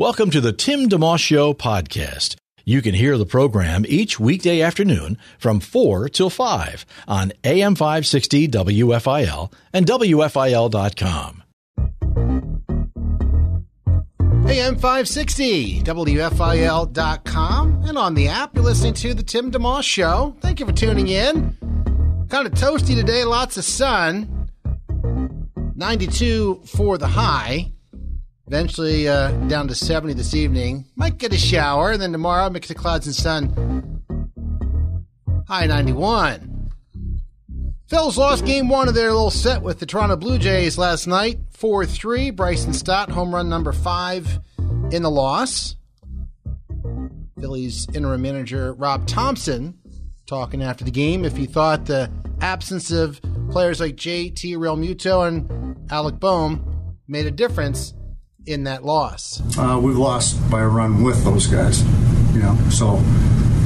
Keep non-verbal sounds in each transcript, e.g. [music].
Welcome to the Tim DeMoss Show podcast. You can hear the program each weekday afternoon from 4 till 5 on AM 560 WFIL and WFIL.com. AM 560, WFIL.com, and on the app, you're listening to The Tim DeMoss Show. Thank you for tuning in. Kind of toasty today, lots of sun. 92 for the high. Eventually uh, down to 70 this evening. Might get a shower, and then tomorrow, mix of clouds and sun. High 91. Phils lost game one of their little set with the Toronto Blue Jays last night. 4 3. Bryson Stott, home run number five in the loss. Phillies interim manager Rob Thomson talking after the game if he thought the absence of players like JT Realmuto and Alec Bohm made a difference in that loss. Uh, we've lost by a run with those guys, you know. So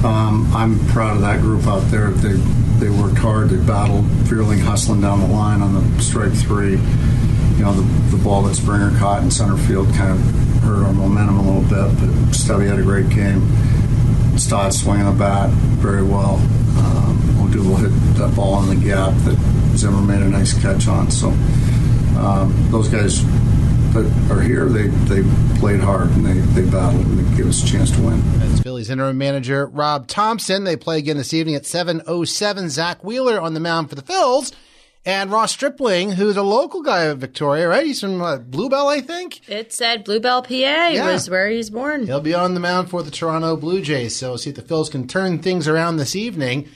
um, I'm proud of that group out there. They they worked hard. They battled, Vierling, hustling down the line on the strike three. You know, the, the ball that Springer caught in center field kind of hurt our momentum a little bit. But Stubby had a great game. Stott swinging the bat very well. Um, Odubel hit that ball in the gap that Zimmer made a nice catch on. So um, those guys that are here, they, they played hard and they, they battled and they gave us a chance to win. That's Phillies interim manager Rob Thomson. They play again this evening at 7.07. Zack Wheeler on the mound for the Phils. And Ross Stripling, who's a local guy of Victoria, right? He's from uh, Blue Bell, I think. It said Blue Bell, PA was where he's born. He'll be on the mound for the Toronto Blue Jays. So see if the Phils can turn things around this evening.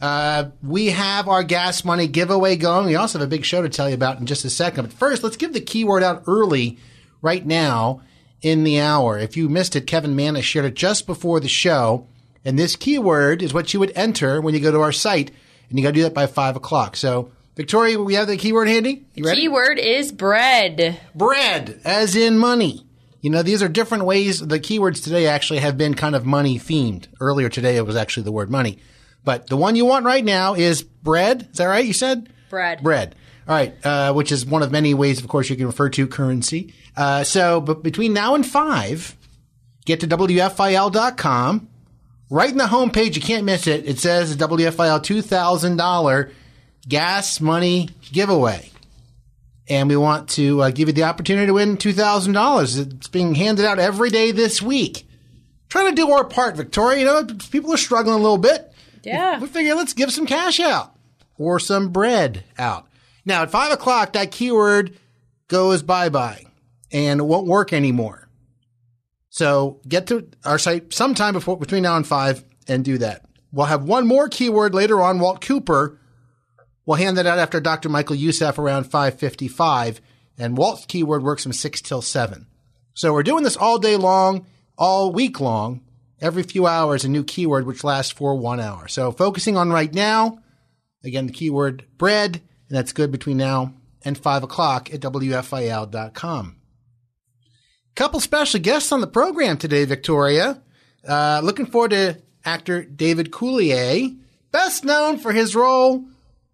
Uh, we have our gas money giveaway going. We also have a big show to tell you about in just a second. But first, let's give the keyword out early right now in the hour. If you missed it, Kevin Manna shared it just before the show. And this keyword is what you would enter when you go to our site. And you got to do that by five o'clock. So, Victoria, we have the keyword handy? You ready? Keyword is bread. bread, as in money. You know, these are different ways. The keywords today actually have been kind of money themed. Earlier today, it was actually the word money. But the one you want right now is bread. Is that right? You said? Bread. Bread. All right. Uh, which is one of many ways, of course, you can refer to currency. Uh, so, but between now and five, get to WFIL.com. Right in the homepage, you can't miss it. It says the WFIL $2,000 gas money giveaway. And we want to uh, give you the opportunity to win $2,000. It's being handed out every day this week. Trying to do our part, Victoria. You know, people are struggling a little bit. Yeah. We figure let's give some cash out or some bread out. Now, at five o'clock, that keyword goes bye bye and it won't work anymore. So get to our site sometime before between now and five and do that. We'll have one more keyword later on. Walt Cooper We'll hand that out after Dr. Michael Youssef around 555. And Walt's keyword works from 6 till 7. So we're doing this all day long, all week long, every few hours, a new keyword which lasts for one hour. So focusing on right now, again, the keyword bread, and that's good between now and 5 o'clock at WFIL.com. Couple special guests on the program today, Victoria. Uh, looking forward to actor David Coulier, best known for his role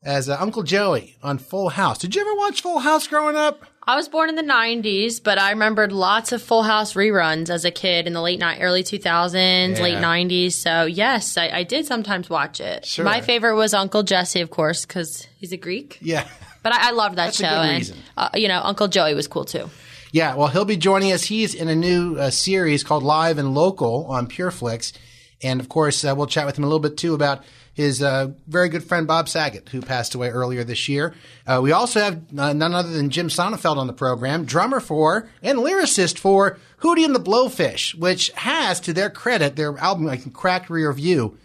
as uh, Uncle Joey on Full House. Did you ever watch Full House growing up? I was born in the 90s, but I remembered lots of Full House reruns as a kid in the late ni- early 2000s, Yeah. late 90s. So, yes, I, I did sometimes watch it. Sure. My favorite was Uncle Jesse, of course, because he's a Greek. Yeah. But I, I loved that That's show. and, uh, you know, Uncle Joey was cool too. Yeah, well, he'll be joining us. He's in a new uh, series called Live and Local on PureFlix. And of course, uh, we'll chat with him a little bit too about his uh, very good friend Bob Saget, who passed away earlier this year. Uh, we also have uh, none other than Jim Sonefeld on the program, drummer for and lyricist for Hootie and the Blowfish, which has, to their credit, their album, like Cracked Rear View,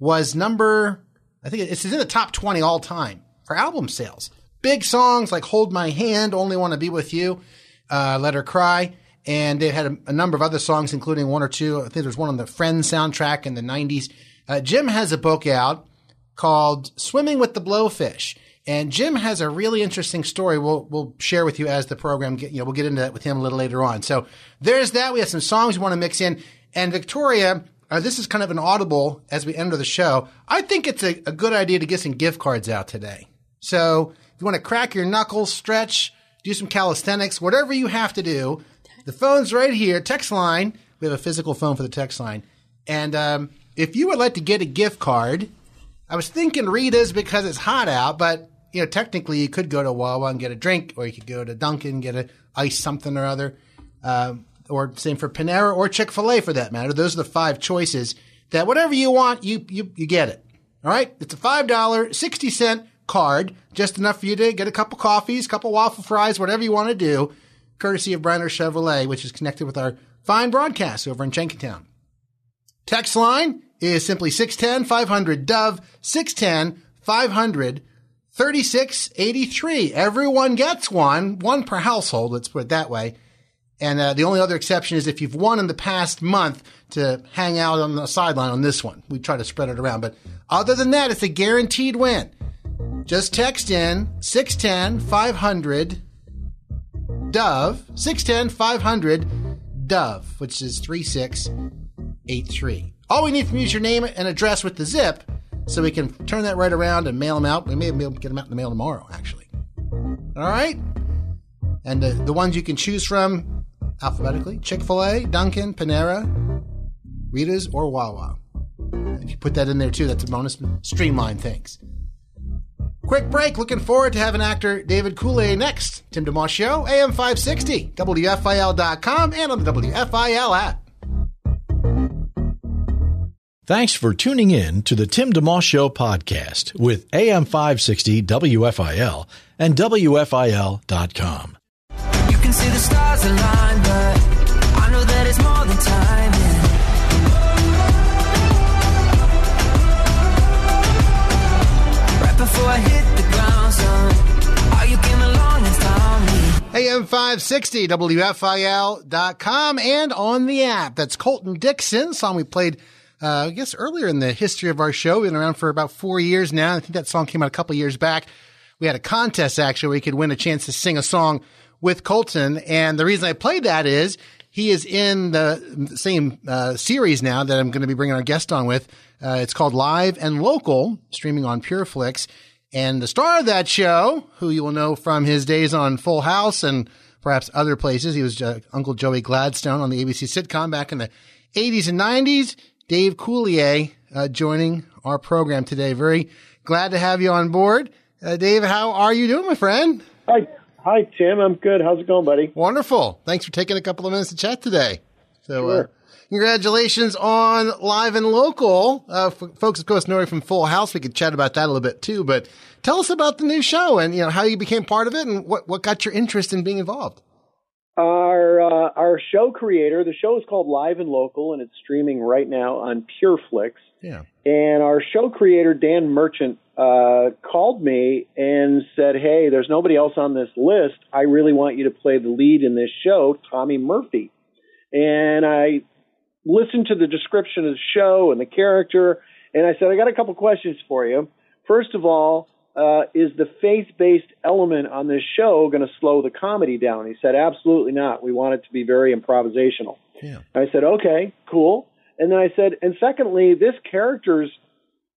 was number, I think it's in the top 20 all time for album sales. Big songs like Hold My Hand, Only Want to Be With You, uh, Let Her Cry. and they had a, a, number of other songs, including one or two. I think there's one on the Friends soundtrack in the 90s. Uh, Jim has a book out called Swimming with the Blowfish. And Jim has a really interesting story we'll, we'll share with you as the program, get, you know, we'll get into that with him a little later on. So there's that. We have some songs we want to mix in. And Victoria, uh, this is kind of an audible as we enter the show. I think it's a, a good idea to get some gift cards out today. So if you want to crack your knuckles, stretch, do some calisthenics, whatever you have to do, the phone's right here. Text line. We have a physical phone for the text line. And um, if you would like to get a gift card, I was thinking Rita's because it's hot out, but you know, technically you could go to Wawa and get a drink, or you could go to Dunkin' get a ice something or other, um, or same for Panera or Chick Fil A for that matter. Those are the five choices that whatever you want, you you you get it. All right, it's a five dollar sixty cent card, just enough for you to get a couple coffees, a couple waffle fries, whatever you want to do courtesy of Bryner Chevrolet, which is connected with our fine broadcast over in Jenkintown. Text line is simply 610 500 Dove, 610 500 3683. Everyone gets one, one per household, let's put it that way. And uh, the only other exception is if you've won in the past month to hang out on the sideline on this one. We try to spread it around. But other than that, it's a guaranteed win. Just text in 610 500 Dove, 610 500 Dove, which is 3683. All we need from you is your name and address with the zip so we can turn that right around and mail them out. We may be able to get them out in the mail tomorrow, actually. All right? And the, the ones you can choose from alphabetically Chick fil A, Dunkin', Panera, Rita's, or Wawa. If you put that in there too, that's a bonus. Streamline things. Quick break. Looking forward to having actor David Coulier next. Tim DeMoss Show, AM 560, WFIL.com, and on the WFIL app. Thanks for tuning in to the Tim DeMoss Show podcast with AM 560 WFIL and WFIL.com. You can see the stars align, but I know that it's more than timing. Right before I hit the ground, son. Oh, you came along and found me. AM 560, WFIL.com, and on the app. That's Colton Dixon, song we played, uh, I guess, earlier in the history of our show. We've been around for about four years now. I think that song came out a couple years back. We had a contest, actually, where you could win a chance to sing a song with Colton. And the reason I played that is he is in the same uh, series now that I'm going to be bringing our guest on with. Uh, it's called Live and Local, streaming on PureFlix. And the star of that show, who you will know from his days on Full House and perhaps other places, he was uh, Uncle Joey Gladstone on the ABC sitcom back in the 80s and 90s. Dave Coulier uh, joining our program today. Very glad to have you on board. Uh, Dave, how are you doing, my friend? Hi, hi, Tim. I'm good. How's it going, buddy? Wonderful. Thanks for taking a couple of minutes to chat today. So, uh. Congratulations on Live and Local. Uh, folks, of course, know you from Full House. We could chat about that a little bit too, but tell us about the new show and, you know, how you became part of it and what, what got your interest in being involved. Our, uh, our show creator, the show is called Live and Local and it's streaming right now on PureFlix. Yeah. And our show creator, Dan Merchant, uh, called me and said, Hey, there's nobody else on this list. I really want you to play the lead in this show, Tommy Murphy. And I listened to the description of the show and the character, and I said, I got a couple questions for you. First of all, uh, is the faith-based element on this show going to slow the comedy down? He said, absolutely not. We want it to be very improvisational. Yeah. I said, okay, cool. And then I said, and secondly, this character's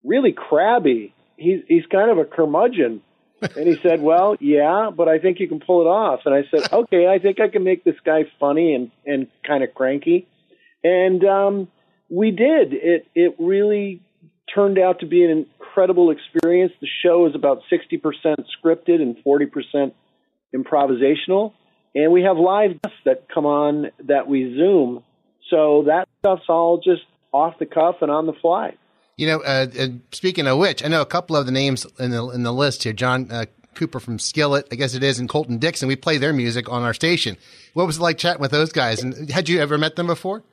really crabby. He's he's kind of a curmudgeon. and he said, "Well, yeah, but I think you can pull it off." And I said, [laughs] "Okay, I think I can make this guy funny and and kind of cranky." And um, we did. It it really turned out to be an incredible experience. The show is about 60% scripted and 40% improvisational. And we have live guests that come on that we Zoom. So that stuff's all just off the cuff and on the fly. You know, uh, speaking of which, I know a couple of the names in the in the list here. John uh, Cooper from Skillet, I guess it is, and Colton Dixon. We play their music on our station. What was it like chatting with those guys? And had you ever met them before?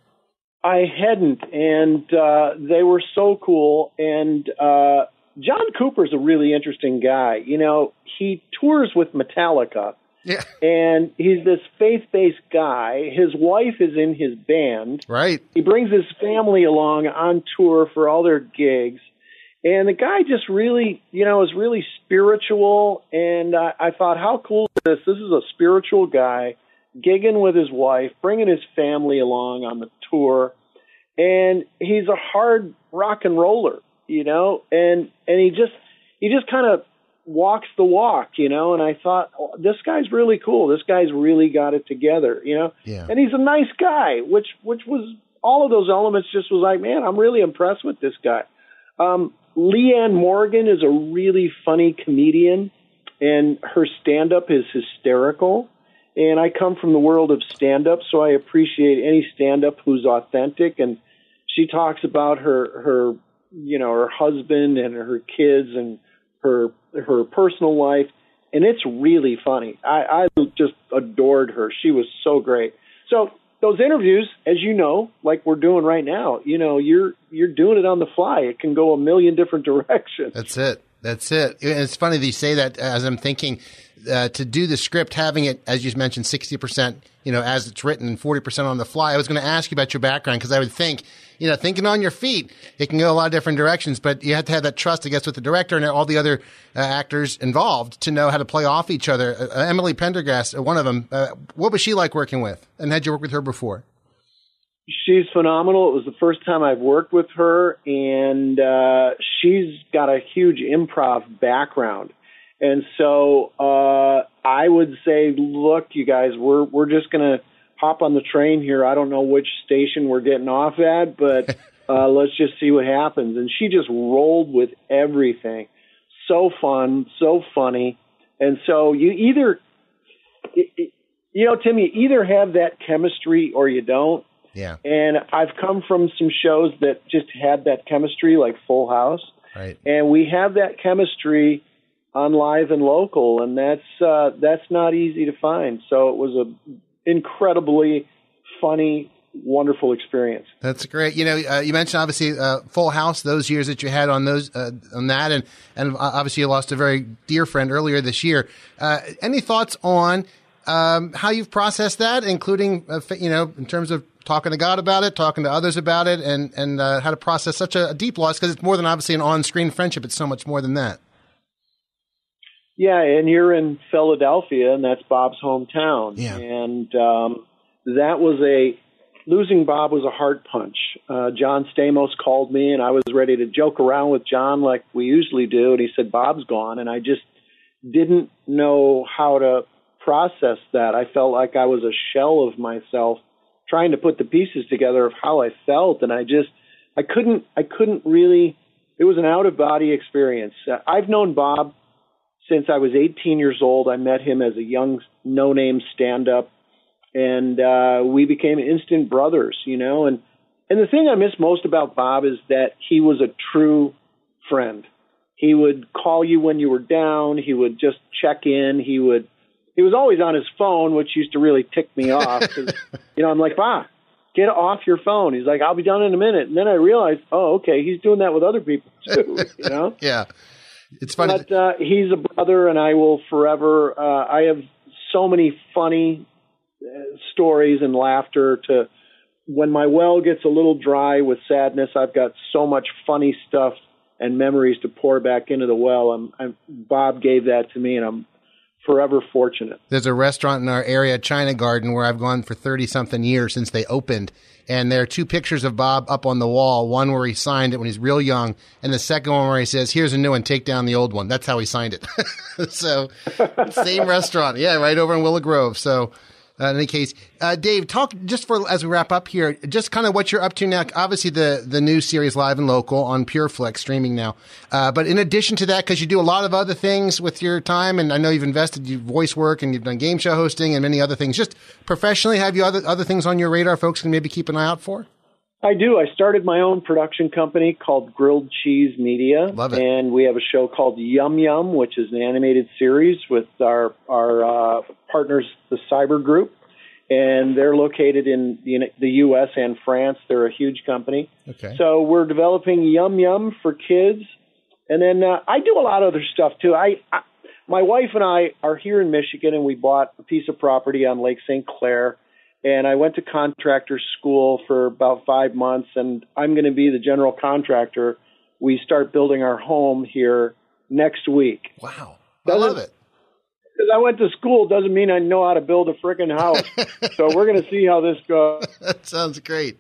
I hadn't, and uh, they were so cool. And uh, John Cooper's a really interesting guy. You know, he tours with Metallica, Yeah. And he's this faith based guy. His wife is in his band. Right. He brings his family along on tour for all their gigs. And the guy just really, you know, is really spiritual. And I, I thought, how cool is this? This is a spiritual guy gigging with his wife, bringing his family along on the tour. And he's a hard rock and roller, you know, and, and he just, he just kind of walks the walk, you know, and I thought, oh, this guy's really cool. This guy's really got it together, you know, Yeah. and he's a nice guy, which, which was all of those elements just was like, man, I'm really impressed with this guy. Um, Leanne Morgan is a really funny comedian, and her stand up is hysterical. And I come from the world of stand up, so I appreciate any stand up who's authentic. And she talks about her, her, you know, her husband and her kids and her, her personal life. And it's really funny. I, I just adored her. She was so great. So those interviews, as you know, like we're doing right now, you know, you're you're doing it on the fly. It can go a million different [laughs] directions. That's it. That's it. It's funny that you say that as I'm thinking uh, to do the script, having it, as you mentioned, 60%, you know, as it's written and 40% on the fly. I was going to ask you about your background because I would think, you know, thinking on your feet, it can go a lot of different directions, but you have to have that trust, I guess, with the director and all the other uh, actors involved to know how to play off each other. Uh, Emily Pendergast, uh, one of them, uh, what was she like working with? And had you worked with her before? She's phenomenal. It was the first time I've worked with her, and uh, she's got a huge improv background. And so uh, I would say, look, you guys, we're we're just gonna hop on the train here. I don't know which station we're getting off at, but [laughs] uh, let's just see what happens. And she just rolled with everything. So fun, so funny, and so you either, it- it- you know, Tim, you either have that chemistry or you don't. Yeah. And I've come from some shows that just had that chemistry, like Full House, Right. and we have that chemistry on live and local, and that's uh, that's not easy to find. So it was a incredibly funny, wonderful experience. That's great. You know, uh, you mentioned obviously uh, Full House, those years that you had on those uh, on that, and and obviously you lost a very dear friend earlier this year. Uh, any thoughts on um, how you've processed that, including uh, you know in terms of talking to God about it, talking to others about it, and and uh, how to process such a, a deep loss because it's more than obviously an on-screen friendship; it's so much more than that. Yeah, and you're in Philadelphia, and that's Bob's hometown. Yeah. And um, that was a losing Bob was a hard punch. Uh, John Stamos called me, and I was ready to joke around with John like we usually do, and he said Bob's gone, and I just didn't know how to process that. I felt like I was a shell of myself trying to put the pieces together of how I felt, and I just I couldn't I couldn't really. It was an out of body experience. Uh, I've known Bob since I was 18 years old. I met him as a young, no name stand up, and uh, we became instant brothers, you know. And, and the thing I miss most about Bob is that he was a true friend. He would call you when you were down, he would just check in, he would. He was always on his phone, which used to really tick me off. 'cause, [laughs] you know, I'm like, Bob, get off your phone. He's like, I'll be done in a minute. And then I realized, oh, okay, he's doing that with other people too. You [laughs] know, Yeah, it's funny. but uh, he's a brother, and I will forever. Uh, I have so many funny uh, stories and laughter. To when my well gets a little dry with sadness, I've got so much funny stuff and memories to pour back into the well. I'm, I'm Bob gave that to me, and I'm forever fortunate. There's a restaurant in our area, China Garden, where I've gone for 30 something years since they opened. And there are two pictures of Bob up on the wall. One where he signed it when he's real young, and the second one where he says, Here's a new one, take down the old one. That's how he signed it. [laughs] so, same restaurant. Yeah, right over in Willow Grove. So, uh, in any case, uh, Dave, talk just for as we wrap up here, just kind of what you're up to now. Obviously, the the new series live and local on PureFlix streaming now. Uh, but in addition to that, because you do a lot of other things with your time, and I know you've invested your voice work and you've done game show hosting and many other things. Just professionally, have you other other things on your radar? Folks can maybe keep an eye out for. I do. I started my own production company called Grilled Cheese Media. Love it. And we have a show called Yum Yum, which is an animated series with our our uh, partners, the Cyber Group, and they're located in the, the U.S. and France. They're a huge company. Okay. So we're developing Yum Yum for kids, and then uh, I do a lot of other stuff too. I, I my wife and I are here in Michigan, and we bought a piece of property on Lake St. Clair. And I went to contractor school for about five months, and I'm going to be the general contractor. We start building our home here next week. Wow. I Doesn't- love it. Because I went to school doesn't mean I know how to build a freaking house. [laughs] so we're going to see how this goes. that sounds great.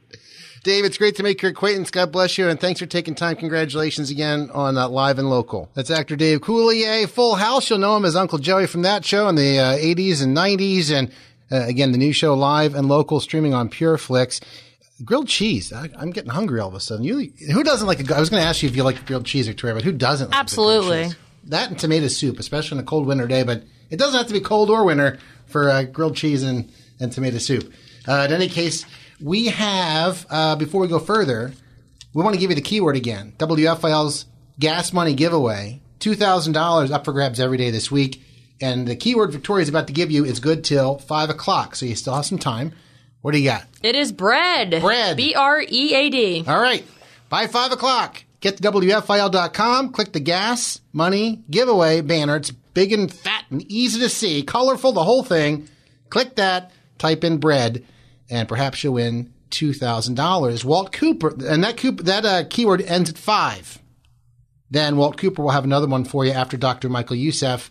Dave, it's great to make your acquaintance. God bless you, and thanks for taking time. Congratulations again on uh, Live and Local. That's actor Dave Coulier, Full House. You'll know him as Uncle Joey from that show in the uh, 80s and 90s, and uh, again, the new show Live and Local streaming on PureFlix. Grilled cheese. I, I'm getting hungry all of a sudden. You, who doesn't like? A, I was going to ask you if you like grilled cheese, Victoria, but who doesn't? Like Absolutely. that and tomato soup, especially on a cold winter day. But it doesn't have to be cold or winter for uh, grilled cheese and, and tomato soup. Uh, in any case, we have, uh, before we go further, we want to give you the keyword again WFIL's gas money giveaway. $2,000 up for grabs every day this week. And the keyword Victoria is about to give you is good till 5 o'clock. So you still have some time. What do you got? It is bread. Bread. B R E A D. All right. By 5 o'clock, get to WFIL.com, click the gas money giveaway banner. It's big and fat and easy to see, colorful, the whole thing. Click that, type in bread, and perhaps you'll win $2,000. Walt Cooper, and that, Coop, that uh, keyword ends at 5. Then Walt Cooper will have another one for you after Dr. Michael Youssef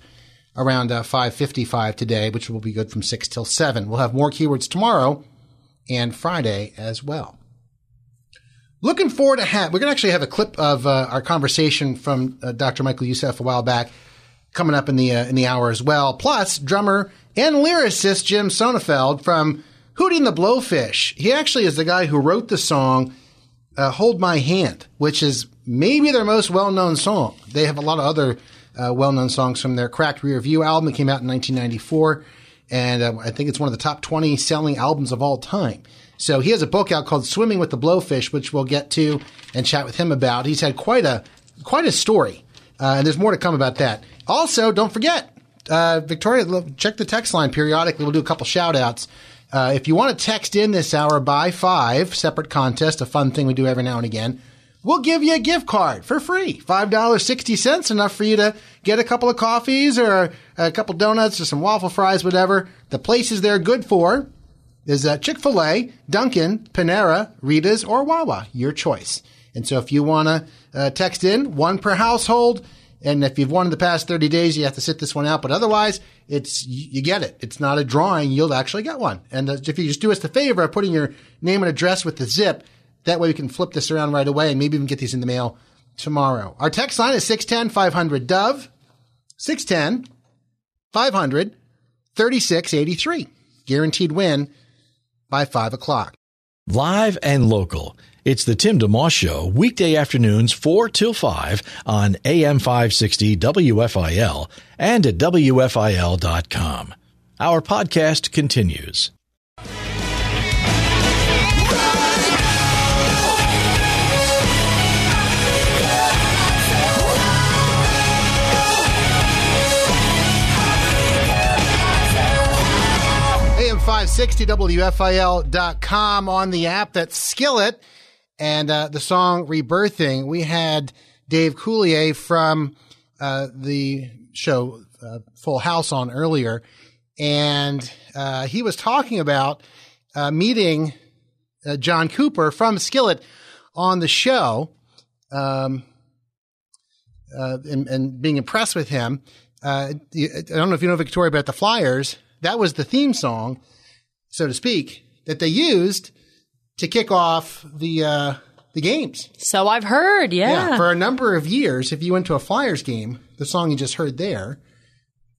around uh, 5.55 today, which will be good from 6 till 7. We'll have more keywords tomorrow and Friday as well. Looking forward to have, we're going to actually have a clip of uh, our conversation from uh, Dr. Michael Youssef a while back coming up in the uh, in the hour as well. Plus, drummer and lyricist Jim Sonefeld from Hootie and the Blowfish. He actually is the guy who wrote the song uh, "Hold My Hand," which is maybe their most well known song. They have a lot of other uh, well known songs from their Cracked Rear View album that came out in 1994, and uh, I think it's one of the top 20 selling albums of all time. So he has a book out called Swimming with the Blowfish, which we'll get to and chat with him about. He's had quite a quite a story, uh, and there's more to come about that. Also, don't forget, uh, Victoria, check the text line periodically. We'll do a couple shout outs. Uh, if you want to text in this hour by five, separate contest, a fun thing we do every now and again, we'll give you a gift card for free. $5.60, enough for you to get a couple of coffees or a couple donuts or some waffle fries, whatever. The places they're good for is uh, Chick fil A, Dunkin', Panera, Rita's, or Wawa. Your choice. And so if you want to uh, text in, one per household. And if you've won in the past 30 days, you have to sit this one out. But otherwise, it's you get it. It's not a drawing. You'll actually get one. And uh, if you just do us the favor of putting your name and address with the zip, that way we can flip this around right away and maybe even get these in the mail tomorrow. Our text line is 610 500 Dove, 610 500 3683. Guaranteed win by 5 o'clock. Live and local. It's the Tim DeMoss Show, weekday afternoons 4 till 5 on AM 560 WFIL and at WFIL.com. Our podcast continues. 560 WFIL.com on the app. That's Skillet. And uh, the song Rebirthing. We had Dave Coulier from uh, the show uh, Full House on earlier. And uh, he was talking about uh, meeting uh, John Cooper from Skillet on the show um, and, and being impressed with him. I don't know if you know Victoria, but at the Flyers, that was the theme song, so to speak, that they used to kick off the uh, the games. So I've heard, yeah. For a number of years, if you went to a Flyers game, the song you just heard there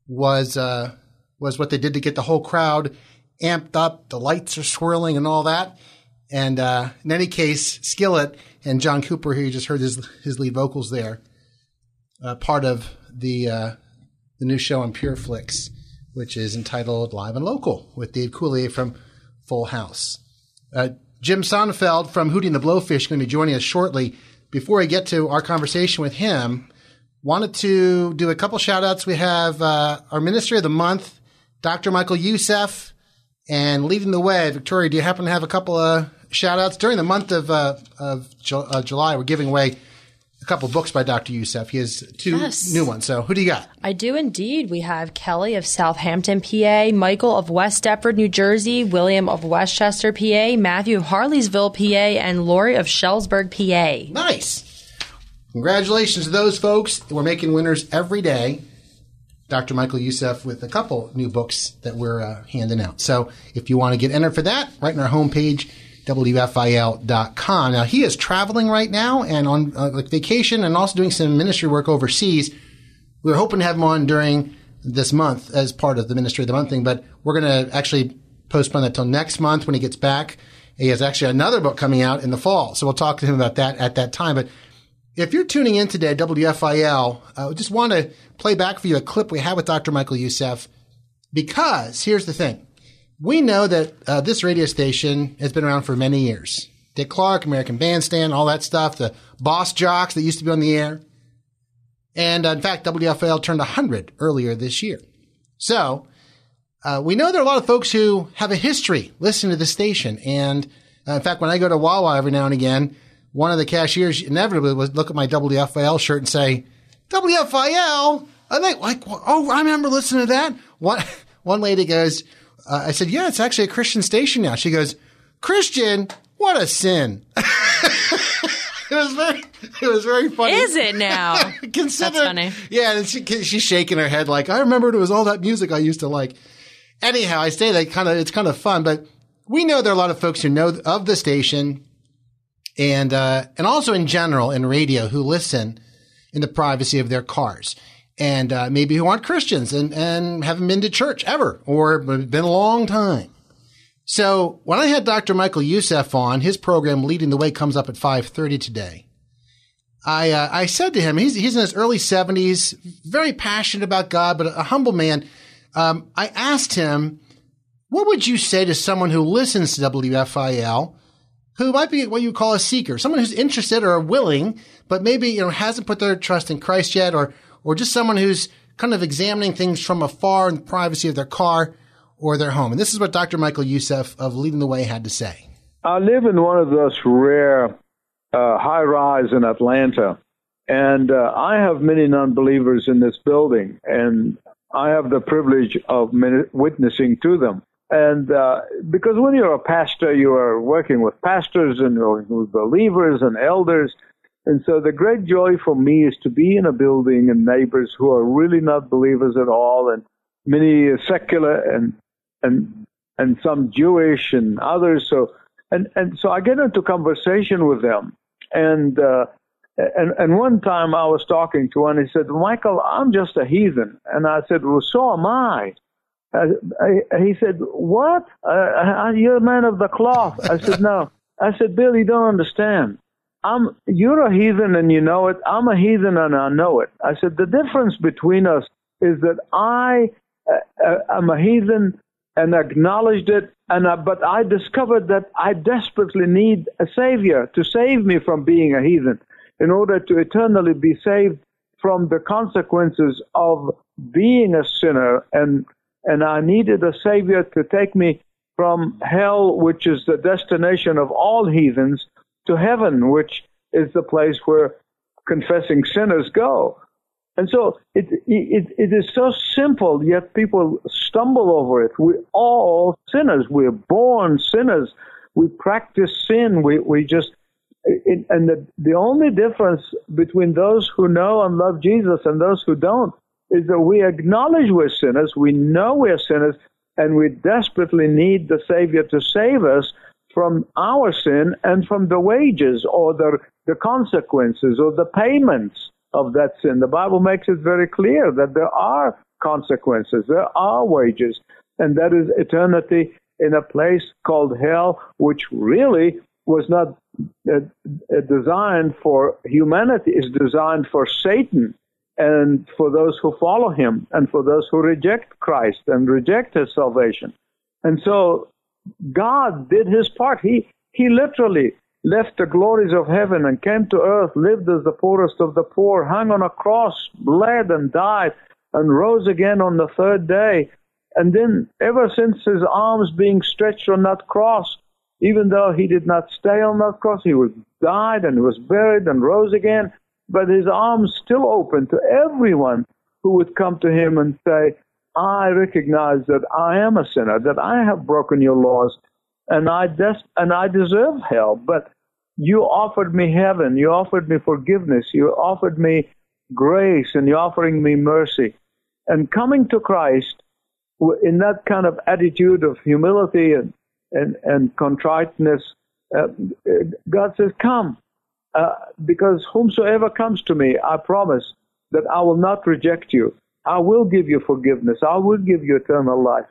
was uh, was what they did to get the whole crowd amped up. The lights are swirling and all that. And uh, in any case, Skillet and John Cooper, who you just heard his his lead vocals there, uh, part of the uh, the new show on Pure PureFlix, which is entitled Live and Local with Dave Coulier from Full House. Uh, Jim Sonefeld from Hootie and the Blowfish is going to be joining us shortly. Before I get to our conversation with him, wanted to do a couple shout outs. We have uh, our Ministry of the Month, Dr. Michael Youssef, and leading the way, Victoria, do you happen to have a couple of shout outs? During the month of, uh, of Ju- uh, July, we're giving away couple books by Dr. Youssef. He has two Yes. new ones. So who do you got? I do indeed. We have Kelly of Southampton, PA, Michael of West Deptford, New Jersey, William of West Chester, PA, Matthew of Harleysville, PA, and Lori of Shellsburg, PA. Nice. Congratulations to those folks. We're making winners every day. Dr. Michael Youssef with a couple new books that we're uh, handing out. So if you want to get entered for that, right on our homepage, WFIL.com. Now, he is traveling right now and on uh, like vacation and also doing some ministry work overseas. We were hoping to have him on during this month as part of the Ministry of the Month thing, but we're going to actually postpone that till next month when he gets back. He has actually another book coming out in the fall, so we'll talk to him about that at that time. But if you're tuning in today, WFIL, I just want to play back for you a clip we had with Dr. Michael Youssef because here's the thing. We know that uh, this radio station has been around for many years. Dick Clark, American Bandstand, all that stuff, the boss jocks that used to be on the air. And uh, in fact, WFIL turned 100 earlier this year. So uh, we know there are a lot of folks who have a history listening to the station. And uh, in fact, when I go to Wawa every now and again, one of the cashiers inevitably would look at my WFIL shirt and say, WFIL? I think, like, oh, I remember listening to that. One, [laughs] one lady goes, uh, I said, yeah, it's actually a Christian station now. She goes, Christian? What a sin. [laughs] it was very, it was very funny. Is it now? [laughs] Consider, That's funny. Yeah, and she, she's shaking her head like, I remembered it was all that music I used to like. Anyhow, I say that kind of, it's kind of fun, but we know there are a lot of folks who know of the station and, uh, and also in general in radio who listen in the privacy of their cars and, uh, maybe who aren't Christians and, and haven't been to church ever or been a long time. So when I had Dr. Michael Youssef on, his program Leading the Way comes up at 5:30 today. I uh, I said to him, he's he's in his early 70s, very passionate about God, but a humble man. Um, I asked him, what would you say to someone who listens to WFIL, who might be what you call a seeker, someone who's interested or willing, but maybe you know hasn't put their trust in Christ yet, or or just someone who's kind of examining things from afar in the privacy of their car or their home. And this is what Dr. Michael Youssef of Leading the Way had to say. I live in one of those rare uh, high rise in Atlanta, and uh, I have many non believers in this building, and I have the privilege of witnessing to them. And uh, because when you're a pastor, you are working with pastors and with believers and elders. And so the great joy for me is to be in a building and neighbors who are really not believers at all, and many secular and and and some Jewish and others. So and and so I get into conversation with them, and uh, and and one time I was talking to one. He said, "Michael, I'm just a heathen," and I said, "Well, so am I." Uh, I, he said, "What? Uh, you're a man of the cloth." I said, "No." I said, "Bill, you don't understand. I'm you're a heathen and you know it. I'm a heathen and I know it." I said, "The difference between us is that I uh, am a heathen and acknowledged it, and uh, but I discovered that I desperately need a savior to save me from being a heathen, in order to eternally be saved from the consequences of being a sinner, and and I needed a savior to take me from hell, which is the destination of all heathens, to heaven, which is the place where confessing sinners go. And so it, it, it is so simple, yet people stumble over it. We're all sinners. We're born sinners. We practice sin. We, we just, it, and the, the only difference between those who know and love Jesus and those who don't is that we acknowledge we're sinners. We know we're sinners and we desperately need the Savior to save us from our sin and from the wages or the, the consequences or the payments of that sin. The Bible makes it very clear that there are consequences, there are wages, and that is eternity in a place called hell, which really was not uh, uh, designed for humanity, is designed for Satan and for those who follow him and for those who reject Christ and reject his salvation. And so God did his part. He, he literally left the glories of heaven and came to earth, lived as the poorest of the poor, hung on a cross, bled and died, and rose again on the third day. And then, ever since his arms being stretched on that cross, even though he did not stay on that cross, he was died and was buried and rose again. but his arms still open to everyone who would come to him and say, I recognize that I am a sinner, that I have broken your laws, and I des- and I deserve hell. But you offered me heaven, you offered me forgiveness, you offered me grace, and you're offering me mercy. And coming to Christ in that kind of attitude of humility and and, and contriteness, uh, God says, "Come, uh, because whomsoever comes to me, I promise that I will not reject you. I will give you forgiveness. I will give you eternal life.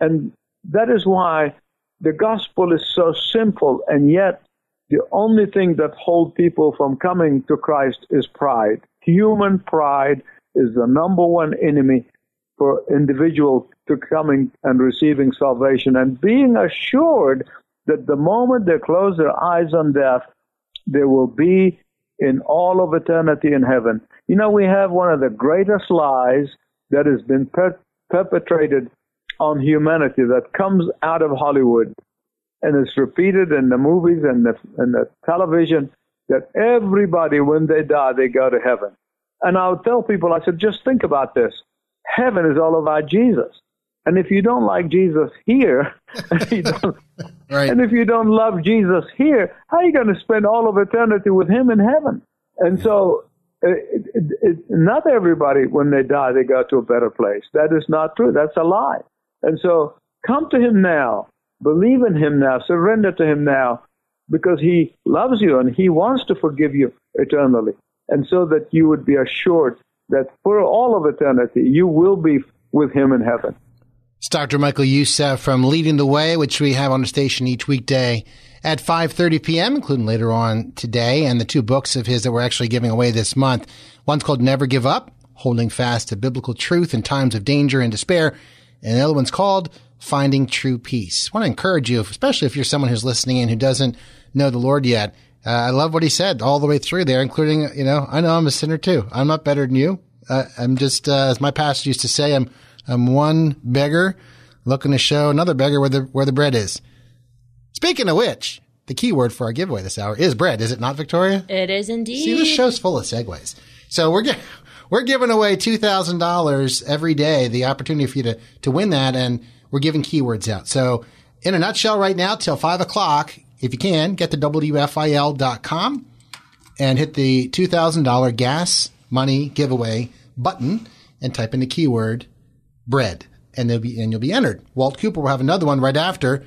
And that is why the gospel is so simple, and yet the only thing that holds people from coming to Christ is pride. Human pride is the number one enemy for individual to coming and receiving salvation and being assured that the moment they close their eyes on death, there will be in all of eternity in heaven. You know, we have one of the greatest lies that has been per- perpetrated on humanity that comes out of Hollywood and is repeated in the movies and the, and the television that everybody, when they die, they go to heaven. And I'll tell people, I said, just think about this. Heaven is all about Jesus. And if you don't like Jesus here, [laughs] and, [laughs] right. and if you don't love Jesus here, how are you going to spend all of eternity with Him in heaven? And so, uh, it, it, it, not everybody, when they die, they go to a better place. That is not true. That's a lie. And so, come to Him now. Believe in Him now. Surrender to Him now, because He loves you and He wants to forgive you eternally. And so that you would be assured that for all of eternity, you will be with Him in heaven. It's Dr. Michael Youssef from Leading the Way, which we have on the station each weekday at 5.30 p.m., including later on today, and the two books of his that we're actually giving away this month. One's called Never Give Up, Holding Fast to Biblical Truth in Times of Danger and Despair, and the other one's called Finding True Peace. I want to encourage you, especially if you're someone who's listening in who doesn't know the Lord yet. Uh, I love what he said all the way through there, including, you know, I know I'm a sinner too. I'm not better than you. Uh, I'm just, uh, as my pastor used to say, I'm I'm one beggar looking to show another beggar where the where the bread is. Speaking of which, the key word for our giveaway this hour is bread, is it not, Victoria? It is indeed. See, this show's full of segues. So we're gi- we're giving away two thousand dollars every day, the opportunity for you to to win that, and we're giving keywords out. So, in a nutshell, right now till five o'clock, if you can, get to wfil.com and hit the two thousand dollar gas money giveaway button and type in the keyword bread, and they'll be and you'll be entered. Walt Cooper will have another one right after,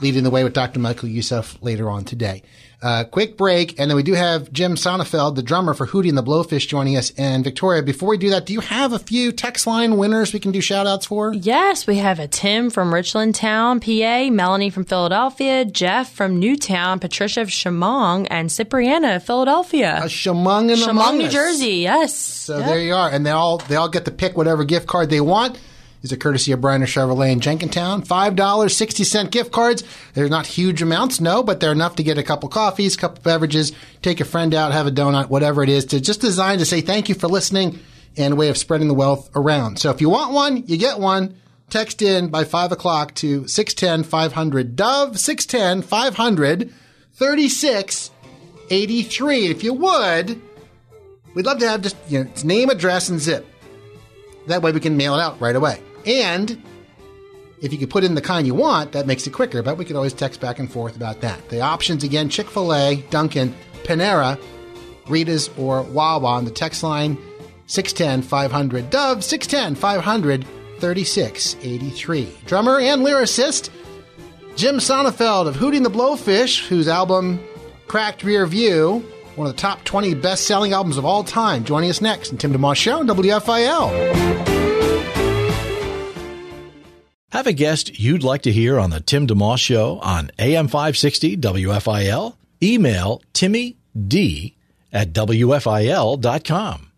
leading the way with Dr. Michael Youssef later on today. Uh, quick break, and then we do have Jim Sonefeld, the drummer for Hootie and the Blowfish, joining us. And Victoria, before we do that, do you have a few text line winners we can do shout outs for? Yes, we have a Tim from Richlandtown, PA, Melanie from Philadelphia, Jeff from Newtown, Patricia of Shamong, and Cipriana of Philadelphia. A Shamong and Shamong, New Jersey. Yes. So yep. there you are, and they all they all get to pick whatever gift card they want is a courtesy of Bryner Chevrolet in Jenkintown. $5, 60 cent gift cards. They're not huge amounts, no, but they're enough to get a couple coffees, couple beverages, take a friend out, have a donut, whatever it is, to just designed to say thank you for listening and a way of spreading the wealth around. So if you want one, you get one. Text in by 5 o'clock to 610 500 Dove, 610 500 3683. If you would, we'd love to have just you know, name, address, and zip. That way we can mail it out right away. And if you could put in the kind you want, that makes it quicker, but we could always text back and forth about that. The options again Chick fil A, Dunkin', Panera, Rita's, or Wawa on the text line 610 500 Dove, 610 500 3683. Drummer and lyricist Jim Sonefeld of Hootie and the Blowfish, whose album Cracked Rear View, one of the top 20 best selling albums of all time, joining us next in Tim DeMoss Show on WFIL. Have a guest you'd like to hear on the Tim DeMoss Show on AM 560 WFIL? Email Timmy D at WFIL.com.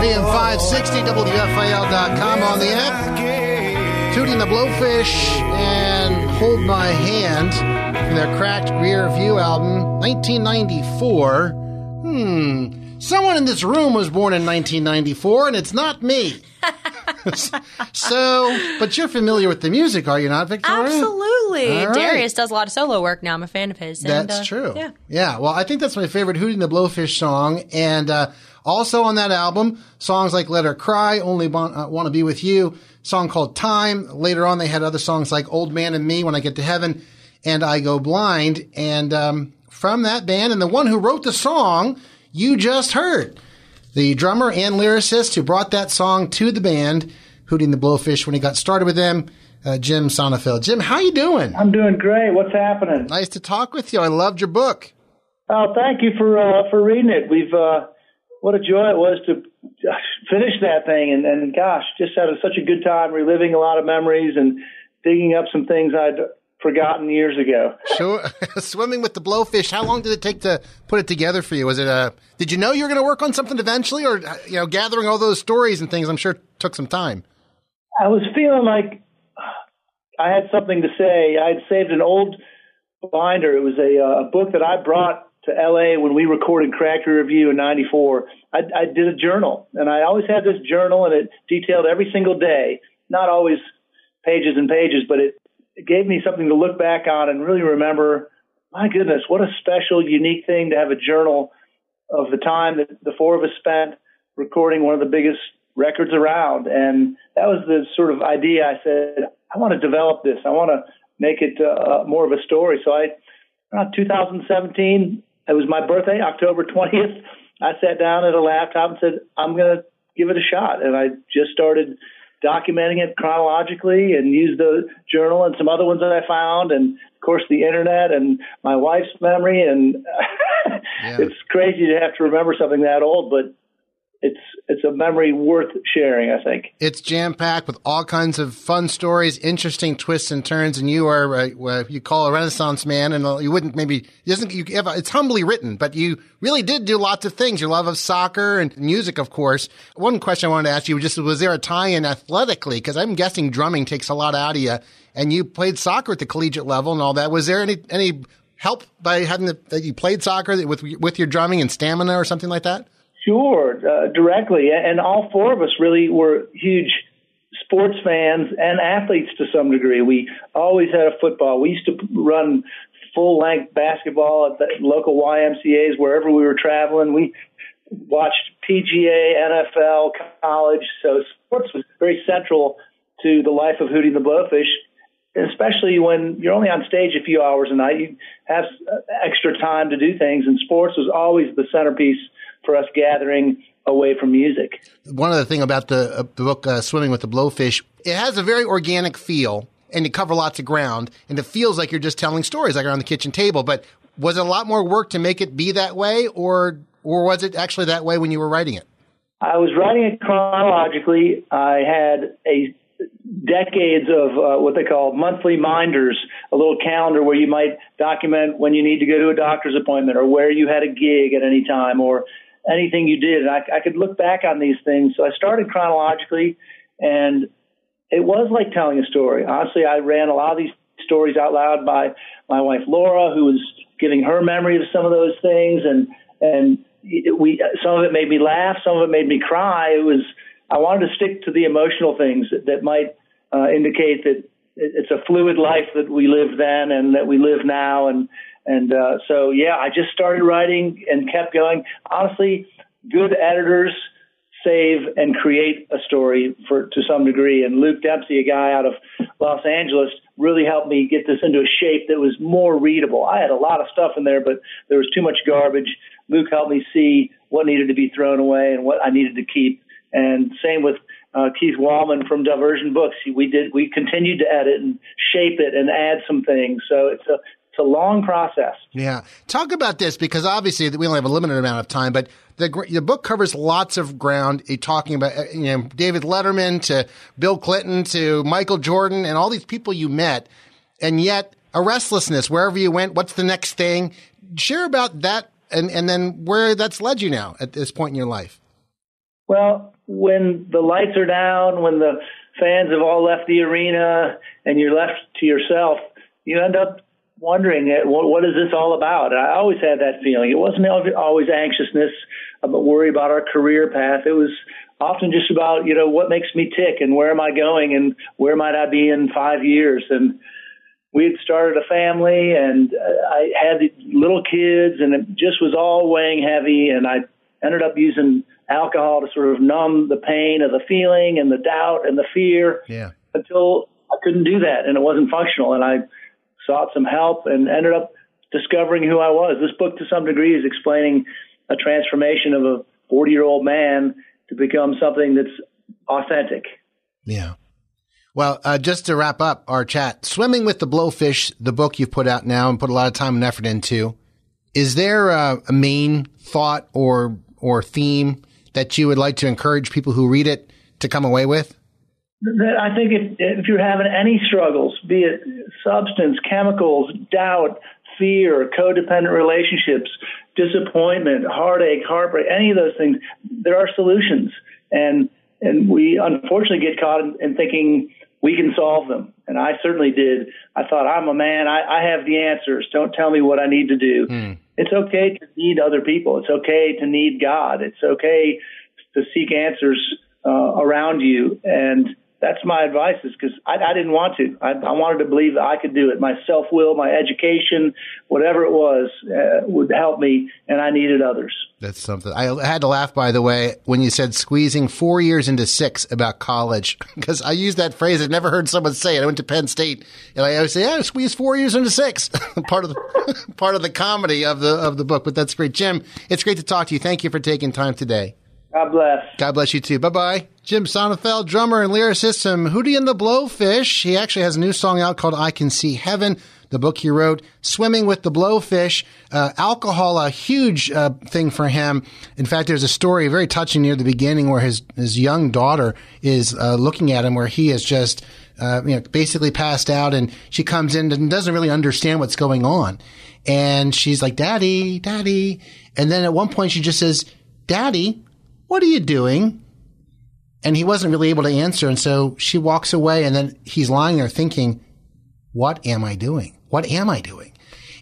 AM 560 WFIL.com on the app. Hootie and the Blowfish and Hold My Hand from their Cracked Rear View album, 1994. Hmm. Someone in this room was born in 1994, and it's not me. [laughs] so, but you're familiar with the music, are you not, Victoria? Absolutely. Right. Darius does a lot of solo work now. I'm a fan of his. and, That's uh, true. Yeah. Yeah. Well, I think that's my favorite Hootie and the Blowfish song. And uh, also on that album, songs like Let Her Cry, Only Want, uh, Want to Be With You, song called Time. Later on, they had other songs like Old Man and Me, When I Get to Heaven, and I Go Blind. And um, from that band, and the one who wrote the song you just heard, the drummer and lyricist who brought that song to the band, Hootie and the Blowfish, when he got started with them, uh, Jim Sonefeld. Jim, how you doing? I'm doing great. What's happening? Nice to talk with you. I loved your book. Oh, thank you for uh, for reading it. We've uh, what a joy it was to finish that thing, and, and gosh, just had such a good time reliving a lot of memories and digging up some things I'd forgotten years ago. Sure. [laughs] Swimming with the blowfish. How long did it take to put it together for you? Was it a? Did you know you were going to work on something eventually, or you know, gathering all those stories and things? I'm sure took some time. I was feeling like I had something to say. I had saved an old binder. It was a, uh, a book that I brought to LA when we recorded Cracked Rear View in '94. I, I did a journal, and I always had this journal, and it detailed every single day. Not always pages and pages, but it, it gave me something to look back on and really remember. My goodness, what a special, unique thing to have a journal of the time that the four of us spent recording one of the biggest records around. And that was the sort of idea. I said, I want to develop this. I want to make it uh, more of a story. So I, around 2017, it was my birthday, October 20th. I sat down at a laptop and said, I'm going to give it a shot. And I just started documenting it chronologically and used the journal and some other ones that I found. And of course, the internet and my wife's memory. And [laughs] it's crazy to have to remember something that old, but it's it's a memory worth sharing. I think it's jam packed with all kinds of fun stories, interesting twists and turns. And you are uh, you call a Renaissance man, and uh, you wouldn't maybe it doesn't you have, it's humbly written, but you really did do lots of things. Your love of soccer and music, of course. One question I wanted to ask you was just was there a tie-in athletically? Because I'm guessing drumming takes a lot out of you, and you played soccer at the collegiate level and all that. Was there any any help by having the, that you played soccer with with your drumming and stamina or something like that? Sure, uh, directly. And all four of us really were huge sports fans and athletes to some degree. We always had a football. We used to run full length basketball at the local YMCA's wherever we were traveling. We watched PGA, NFL, college. So sports was very central to the life of Hootie and the Blowfish especially when you're only on stage a few hours a night, you have extra time to do things, and sports was always the centerpiece for us gathering away from music. One other thing about the, uh, the book uh, Swimming with the Blowfish, it has a very organic feel, and you cover lots of ground, and it feels like you're just telling stories like around the kitchen table. But was it a lot more work to make it be that way, or or was it actually that way when you were writing it? I was writing it chronologically. I had a decades of uh, what they call monthly minders, a little calendar where you might document when you need to go to a doctor's appointment or where you had a gig at any time or anything you did. And I, I could look back on these things. So I started chronologically, and it was like telling a story. Honestly, I ran a lot of these stories out loud by my wife Laura, who was giving her memory of some of those things, and and we some of it made me laugh, some of it made me cry. It was I wanted to stick to the emotional things that, that might uh, indicate that it's a fluid life that we lived then and that we live now. And and uh, so yeah, I just started writing and kept going. Honestly, good editors save and create a story for to some degree. And Luke Dempsey, a guy out of Los Angeles, really helped me get this into a shape that was more readable. I had a lot of stuff in there, but there was too much garbage. Luke helped me see what needed to be thrown away and what I needed to keep. And same with uh, Keith Wallman from Diversion Books. We did we continued to edit and shape it and add some things. So it's a it's a long process. Yeah, talk about this because obviously we only have a limited amount of time, but the the book covers lots of ground. You're talking about uh, you know David Letterman to Bill Clinton to Michael Jordan and all these people you met, and yet a restlessness wherever you went. What's the next thing? Share about that and and then where that's led you now at this point in your life. Well, when the lights are down, when the fans have all left the arena and you're left to yourself, you end up wondering uh, what, what is this all about? And I always had that feeling. It wasn't always anxiousness, about worry about our career path. It was often just about you know what makes me tick and where am I going and where might I be in five years and we had started a family and uh, I had little kids and it just was all weighing heavy and I ended up using alcohol to sort of numb the pain of the feeling and the doubt and the fear yeah. until I couldn't do that and it wasn't functional and I sought some help and ended up discovering who I was. This book to some degree is explaining a transformation of a 40 year old man to become something that's authentic. Yeah. Well, uh, just to wrap up our chat, Swimming with the Blowfish, the book you've put out now and put a lot of time and effort into, is there a, a main thought or or theme that you would like to encourage people who read it to come away with? I think if, if you're having any struggles, be it substance, chemicals, doubt, fear, codependent relationships, disappointment, heartache, heartbreak, any of those things, there are solutions. And and we unfortunately get caught in, in thinking we can solve them. And I certainly did. I thought, I'm a man. I, I have the answers. Don't tell me what I need to do. Mm. It's okay to need other people. It's okay to need God. It's okay to seek answers uh, around you. And that's my advice is because I, I didn't want to. I, I wanted to believe that I could do it. My self will, my education, whatever it was, uh, would help me, and I needed others. That's something. I had to laugh, by the way, when you said squeezing four years into six about college, [laughs] because I used that phrase. I've never heard someone say it. I went to Penn State, and I always say, "Yeah, squeeze four years into six. [laughs] part of the [laughs] part of the comedy of the of the book. But that's great, Jim. It's great to talk to you. Thank you for taking time today. God bless. God bless you too. Bye bye. Jim Sonefeld, drummer and lyricist from Hootie and the Blowfish. He actually has a new song out called I Can See Heaven. The book he wrote, Swimming with the Blowfish. Uh, alcohol, a huge uh, thing for him. In fact, there's a story very touching near the beginning where his, his young daughter is uh, looking at him where he is just, uh, you know, basically passed out and she comes in and doesn't really understand what's going on. And she's like, Daddy, Daddy. And then at one point she just says, Daddy, what are you doing? And he wasn't really able to answer. And so she walks away and then he's lying there thinking, what am I doing? What am I doing?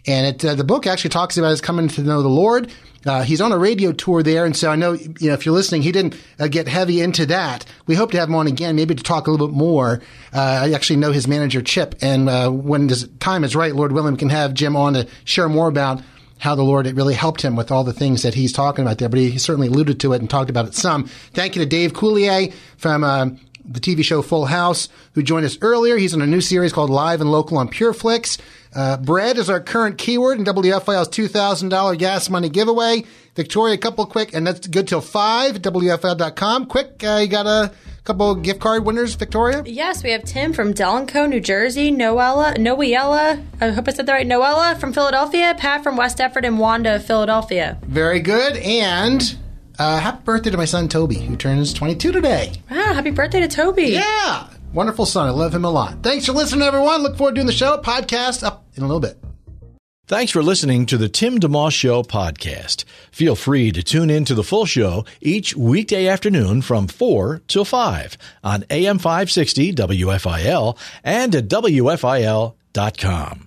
And it, uh, the book actually talks about his coming to know the Lord. Uh, he's on a radio tour there, and so I know, you know if you're listening, he didn't uh, get heavy into that. We hope to have him on again, maybe to talk a little bit more. Uh, I actually know his manager Chip, and uh, when the time is right, Lord willing, we can have Jim on to share more about how the Lord it really helped him with all the things that he's talking about there. But he, certainly alluded to it and talked about it some. Thank you to Dave Coulier from uh, the TV show Full House, who joined us earlier. He's in a new series called Live and Local on PureFlix. Uh, bread is our current keyword in WFIL's $2,000 gas money giveaway. Victoria, a couple quick, and that's good till 5, WFIL.com. Quick, uh, you got a couple gift card winners, Victoria? Yes, we have Tim from Delanco, New Jersey, Noella, Noella, I hope I said that right, Noella from Philadelphia, Pat from West Deptford, and Wanda of Philadelphia. Very good. And uh, happy birthday to my son Toby, who turns 22 today. Wow, happy birthday to Toby. Yeah. Wonderful son. I love him a lot. Thanks for listening, everyone. Look forward to doing the show. Podcast up in a little bit. Thanks for listening to the Tim DeMoss Show podcast. Feel free to tune in to the full show each weekday afternoon from 4 till 5 on AM 560 WFIL and at WFIL.com.